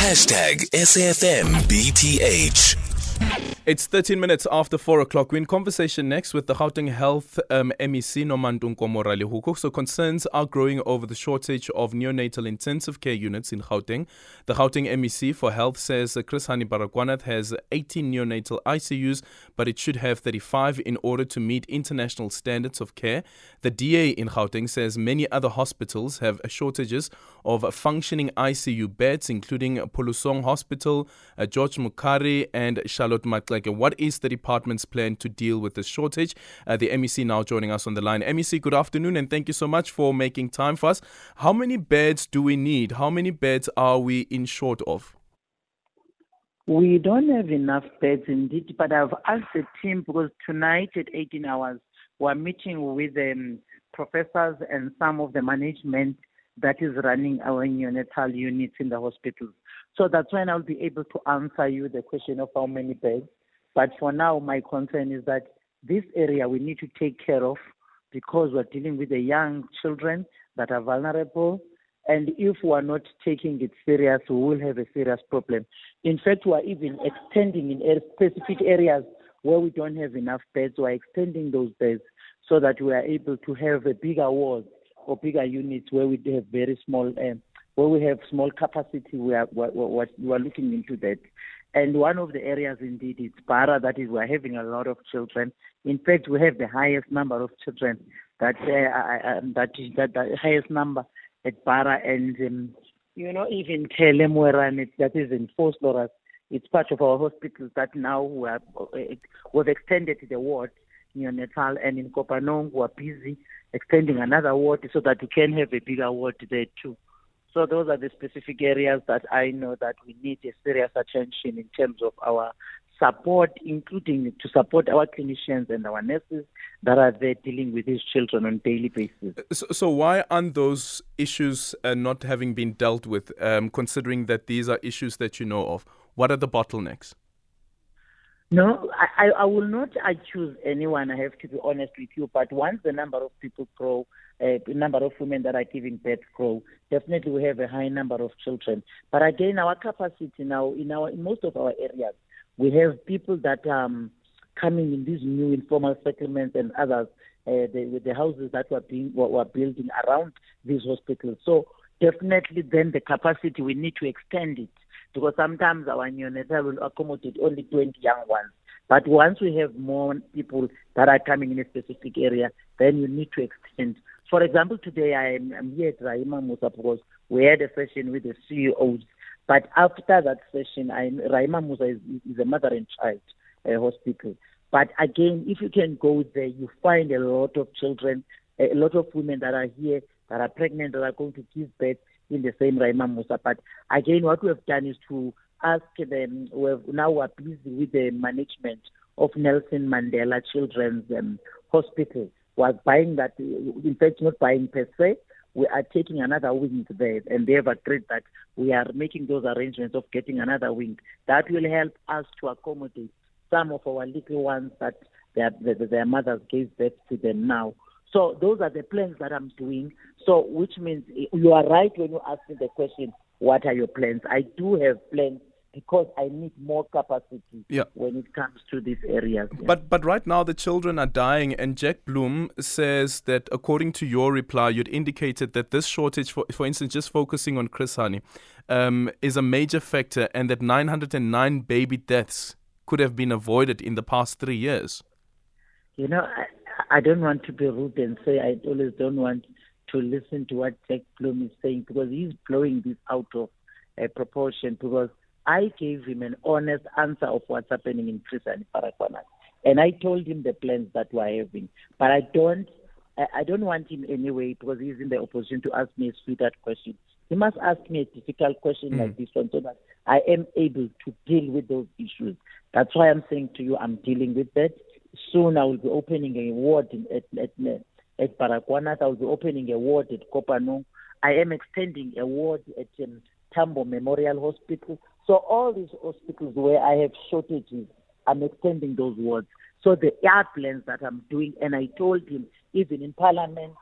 Hashtag SAFMBTH. It's 13 minutes after 4 o'clock. We're in conversation next with the Gauteng Health um, MEC, Nomantu Nkomorale So concerns are growing over the shortage of neonatal intensive care units in Gauteng. The Gauteng MEC for Health says Chris Hani Baragwanath has 18 neonatal ICUs, but it should have 35 in order to meet international standards of care. The DA in Gauteng says many other hospitals have shortages of functioning ICU beds, including Pholosong Hospital, uh, George Mukhari, and Charlotte Maxeke. What is the department's plan to deal with this shortage? Uh, the MEC now joining us on the line. MEC, good afternoon, and thank you so much for making time for us. How many beds do we need? How many beds are we in short of? We don't have enough beds indeed, but I've asked the team because tonight at 18 hours we're meeting with the um, professors and some of the management that is running our neonatal units in the hospitals. So that's when I'll be able to answer you the question of how many beds. But for now, my concern is that this area we need to take care of because we're dealing with the young children that are vulnerable. And if we are not taking it serious, we will have a serious problem. In fact, we are even extending in specific areas where we don't have enough beds. We are extending those beds so that we are able to have a bigger ward or bigger units where we have very small, um, where we have small capacity. We are, we are, we are looking into that. And one of the areas indeed is Bara, that is, we're having a lot of children. In fact, we have the highest number of children, that, uh, uh, um, that is that, the highest number at Bara And, um, you know, even Thelle Mogoerane, that is in Vosloorus, it's part of our hospitals that now we are, we've extended the ward neonatal and in Kopanong we are busy extending another ward so that we can have a bigger ward there too. So those are the specific areas that I know that we need a serious attention in terms of our support, including to support our clinicians and our nurses that are there dealing with these children on daily basis. So, so why aren't those issues uh, not having been dealt with, um, considering that these are issues that you know of? What are the bottlenecks? No, I, I will not accuse anyone, I have to be honest with you, but once the number of people grow, uh, the number of women that are giving birth grow, definitely we have a high number of children. But again, our capacity now, in, our, in most of our areas, we have people that um coming in these new informal settlements and others, uh, the, the houses that were being were building around these hospitals. So definitely then the capacity, we need to extend it because sometimes our neonatal will accommodate only 20 young ones. But once we have more people that are coming in a specific area, then you need to extend. For example, today I am I'm here at Moosa because we had a session with the CEOs. But after that session, I, Rahima Moosa is, is a mother and child uh, hospital. But again, if you can go there, you find a lot of children, a lot of women that are here that are pregnant that are going to give birth in the same Rahima Moosa. But again, what we have done is to ask them, we have, now we're busy with the management of Nelson Mandela Children's um, Hospital. Was buying that, in fact, not buying per se, we are taking another wing there, and they have agreed that we are making those arrangements of getting another wing. That will help us to accommodate some of our little ones that their, their mothers gave birth to them now. So those are the plans that I'm doing. So which means you are right when you ask me the question, what are your plans? I do have plans because I need more capacity yeah. when it comes to these areas. Yeah. But but right now the children are dying, and Jack Bloom says that according to your reply, you'd indicated that this shortage, for for instance, just focusing on Chris Hani, um, is a major factor, and that 909 baby deaths could have been avoided in the past three years. You know, I don't want to be rude and say I always don't want to listen to what Jack Bloom is saying because he's blowing this out of uh, proportion because I gave him an honest answer of what's happening in prison in And I told him the plans that we're having. But I don't I don't want him anyway because he's in the opposition to ask me a sweetheart question. He must ask me a difficult question mm. like this one so that I am able to deal with those issues. That's why I'm saying to you I'm dealing with that. Soon I will be opening a ward at, at, at Baragwanath. I will be opening a ward at Kopanong. I am extending a ward at um, Tambo Memorial Hospital. So all these hospitals where I have shortages, I'm extending those wards. So the are plans that I'm doing, and I told him even in Parliament,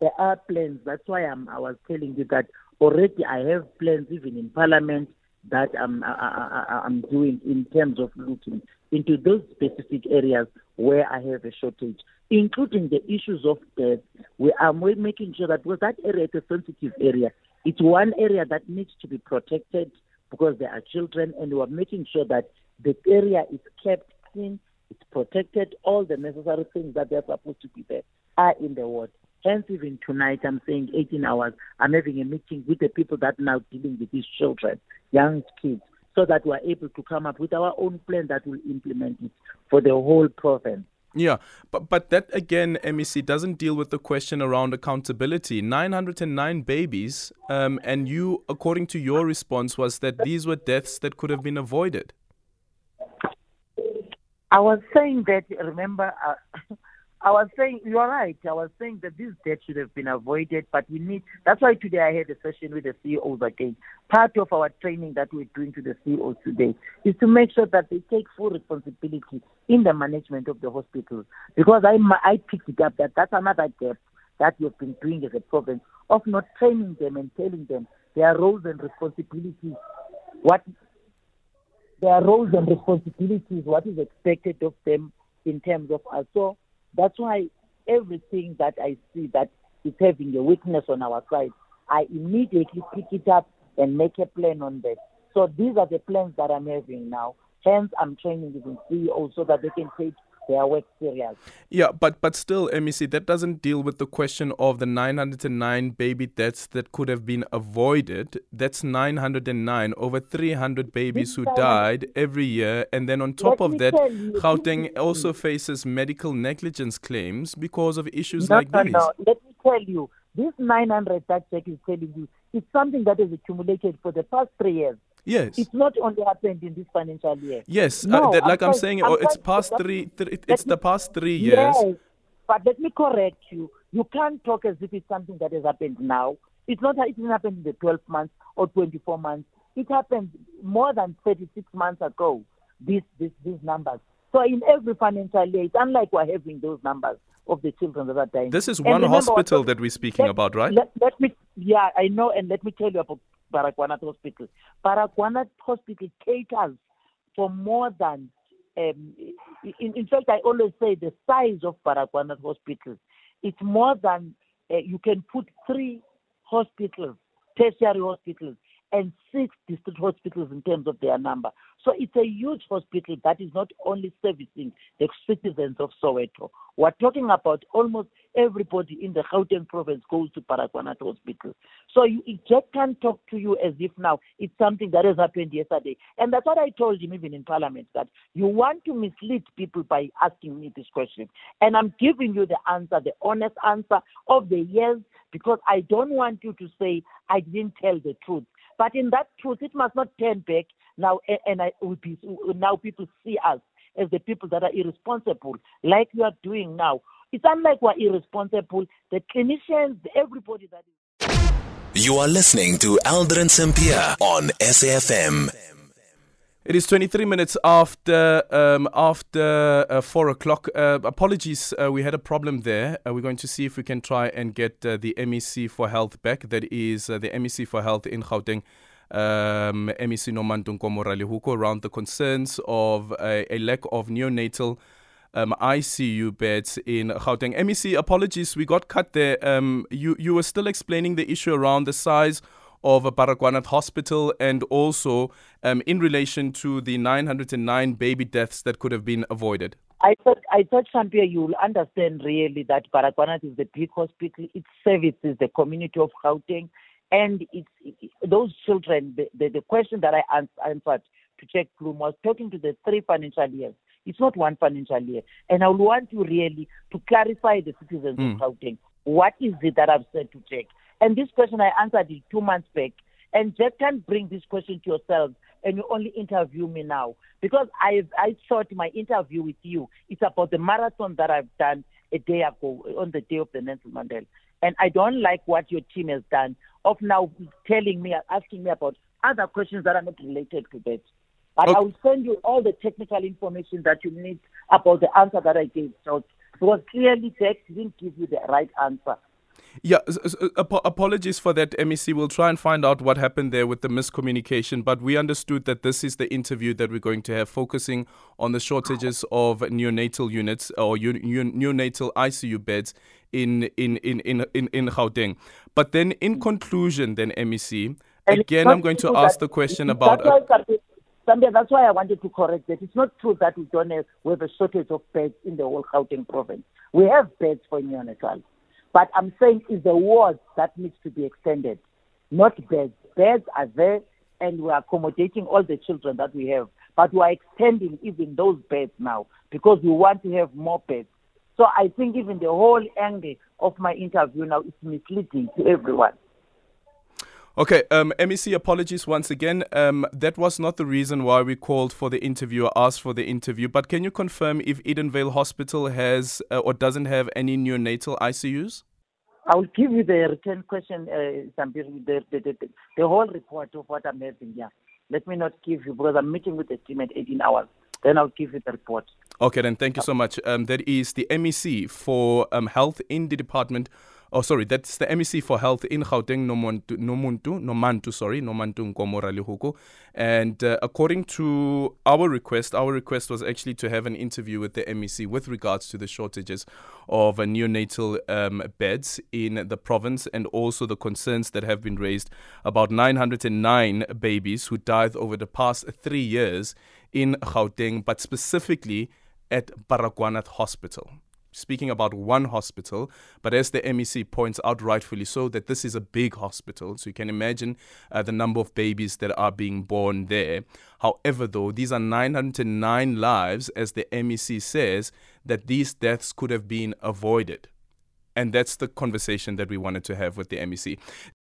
there are plans. That's why I'm, I was telling you that already I have plans even in Parliament that I'm, I, I, I'm doing in terms of looking into those specific areas where I have a shortage, including the issues of death. We are making sure that because that area is a sensitive area, it's one area that needs to be protected because there are children, and we are making sure that the area is kept clean, it's protected, all the necessary things that they're supposed to be there are in the ward. Hence, even tonight, I'm saying 18 hours, I'm having a meeting with the people that are now dealing with these children, young kids, so that we're able to come up with our own plan that will implement it for the whole province. Yeah, but but that again, MEC doesn't deal with the question around accountability. 909 babies, um, and you, according to your response, was that these were deaths that could have been avoided. I was saying that. Remember, uh, I was saying you're right. I was saying that this debt should have been avoided, but we need. That's why today I had a session with the CEOs again. Part of our training that we're doing to the CEOs today is to make sure that they take full responsibility in the management of the hospitals. Because I I picked it up that that's another gap that we've been doing as a province of not training them and telling them their roles and responsibilities. What their roles and responsibilities, what is expected of them in terms of uh, us. That's why everything that I see that is having a weakness on our side, I immediately pick it up and make a plan on that. So these are the plans that I'm having now. Hence, I'm training even CEOs so that they can take work. Yeah, but but still, MEC, that doesn't deal with the question of the 909 baby deaths that could have been avoided. That's 909, over 300 babies who died every year, and then on top of that, Gauteng also faces medical negligence claims because of issues no, like no, these. No, let me tell you, this 900 that Jack is telling you, it's something that has accumulated for the past three years. Yes. It's not only happened in this financial year. Yes. No, uh, that, like I'm, I'm saying, I'm oh, it's past three. it's me, the past three years. Yes. But let me correct you. You can't talk as if it's something that has happened now. It's not. It didn't happen in the 12 months or 24 months. It happened more than 36 months ago. These these these numbers. So in every financial year, unlike we're having those numbers of the children that are dying. This is one hospital that we're speaking let, about, right? Let, let, me, yeah, I know, and let me tell you about Baragwanath Hospital. Baragwanath Hospital caters for more than, um, in, in, fact, I always say the size of Baragwanath Hospital, it's more than uh, you can put three hospitals, tertiary hospitals, and six district hospitals in terms of their number. So it's a huge hospital that is not only servicing the citizens of Soweto. We're talking about almost everybody in the Gauteng province goes to Baragwanath Hospital. So you, just can't talk to you as if now it's something that has happened yesterday. And that's what I told him even in Parliament, that you want to mislead people by asking me this question. And I'm giving you the answer, the honest answer of the yes, because I don't want you to say I didn't tell the truth. But in that truth, it must not turn back now, and I will be, now people see us as the people that are irresponsible, like you are doing now. It's unlike we're irresponsible. The clinicians, everybody that is. You are listening to Aldrin Sampear on SAFM. It is 23 minutes after um, after uh, four o'clock. Uh, apologies, uh, we had a problem there. Uh, we're going to see if we can try and get uh, the MEC for Health back. That is uh, the MEC for Health in Gauteng, um, MEC Nomantu Nkomorale, who go around the concerns of a lack of neonatal um, ICU beds in Gauteng. MEC, apologies, we got cut there. Um, you you were still explaining the issue around the size of Baragwanath Hospital and also um, in relation to the 909 baby deaths that could have been avoided? I thought, I thought, Sampear, you will understand really that Baragwanath is the big hospital. It services the community of Gauteng. And it's, it, those children, the, the, the, question that I answered to Jack Bloom was talking to the three financial years. It's not one financial year. And I would want you really to clarify the citizens mm. of hmm. Gauteng. What is it that I've said to Jack? And this question I answered it two months back. And just can't bring this question to yourself and you only interview me now. Because I I thought my interview with you is about the marathon that I've done a day ago on the day of the Nelson Mandela. And I don't like what your team has done of now telling me, asking me about other questions that are not related to that. But okay. I will send you all the technical information that you need about the answer that I gave. So, because clearly Jack didn't give you the right answer. Yeah, uh, ap- apologies for that, MEC. We'll try and find out what happened there with the miscommunication, but we understood that this is the interview that we're going to have focusing on the shortages of neonatal units or un- un- neonatal ICU beds in, in, in, in, in, in Gauteng. But then, in conclusion, then, MEC, again, I'm going to ask the question about. Sambia, that's why I wanted to correct that. It's not true that we don't have, we have a shortage of beds in the whole Gauteng province. We have beds for neonatal. But I'm saying it's the wards that needs to be extended, not beds. Beds are there and we're accommodating all the children that we have. But we're extending even those beds now because we want to have more beds. So I think even the whole angle of my interview now is misleading to everyone. Okay, um, MEC, apologies once again. Um, that was not the reason why we called for the interview or asked for the interview. But can you confirm if Edenvale Hospital has uh, or doesn't have any neonatal ICUs? I will give you the return question, uh, the, the, the, the, whole report of what I'm having here. Let me not give you, because I'm meeting with the team at 18 hours. Then I'll give you the report. Okay, then thank you so much. Um, that is the MEC for um, Health in the Department Oh, sorry, that's the MEC for Health in Gauteng, Nomuntu, Nomuntu, Nomantu, sorry, Nomantu Nkomo-Ralehoko. And uh, according to our request, our request was actually to have an interview with the MEC with regards to the shortages of uh, neonatal um, beds in the province and also the concerns that have been raised about 909 babies who died over the past three years in Gauteng, but specifically at Baragwanath Hospital speaking about one hospital, but as the MEC points out rightfully so, that this is a big hospital. So you can imagine uh, the number of babies that are being born there. However, though, these are 909 lives, as the MEC says, that these deaths could have been avoided. And that's the conversation that we wanted to have with the MEC.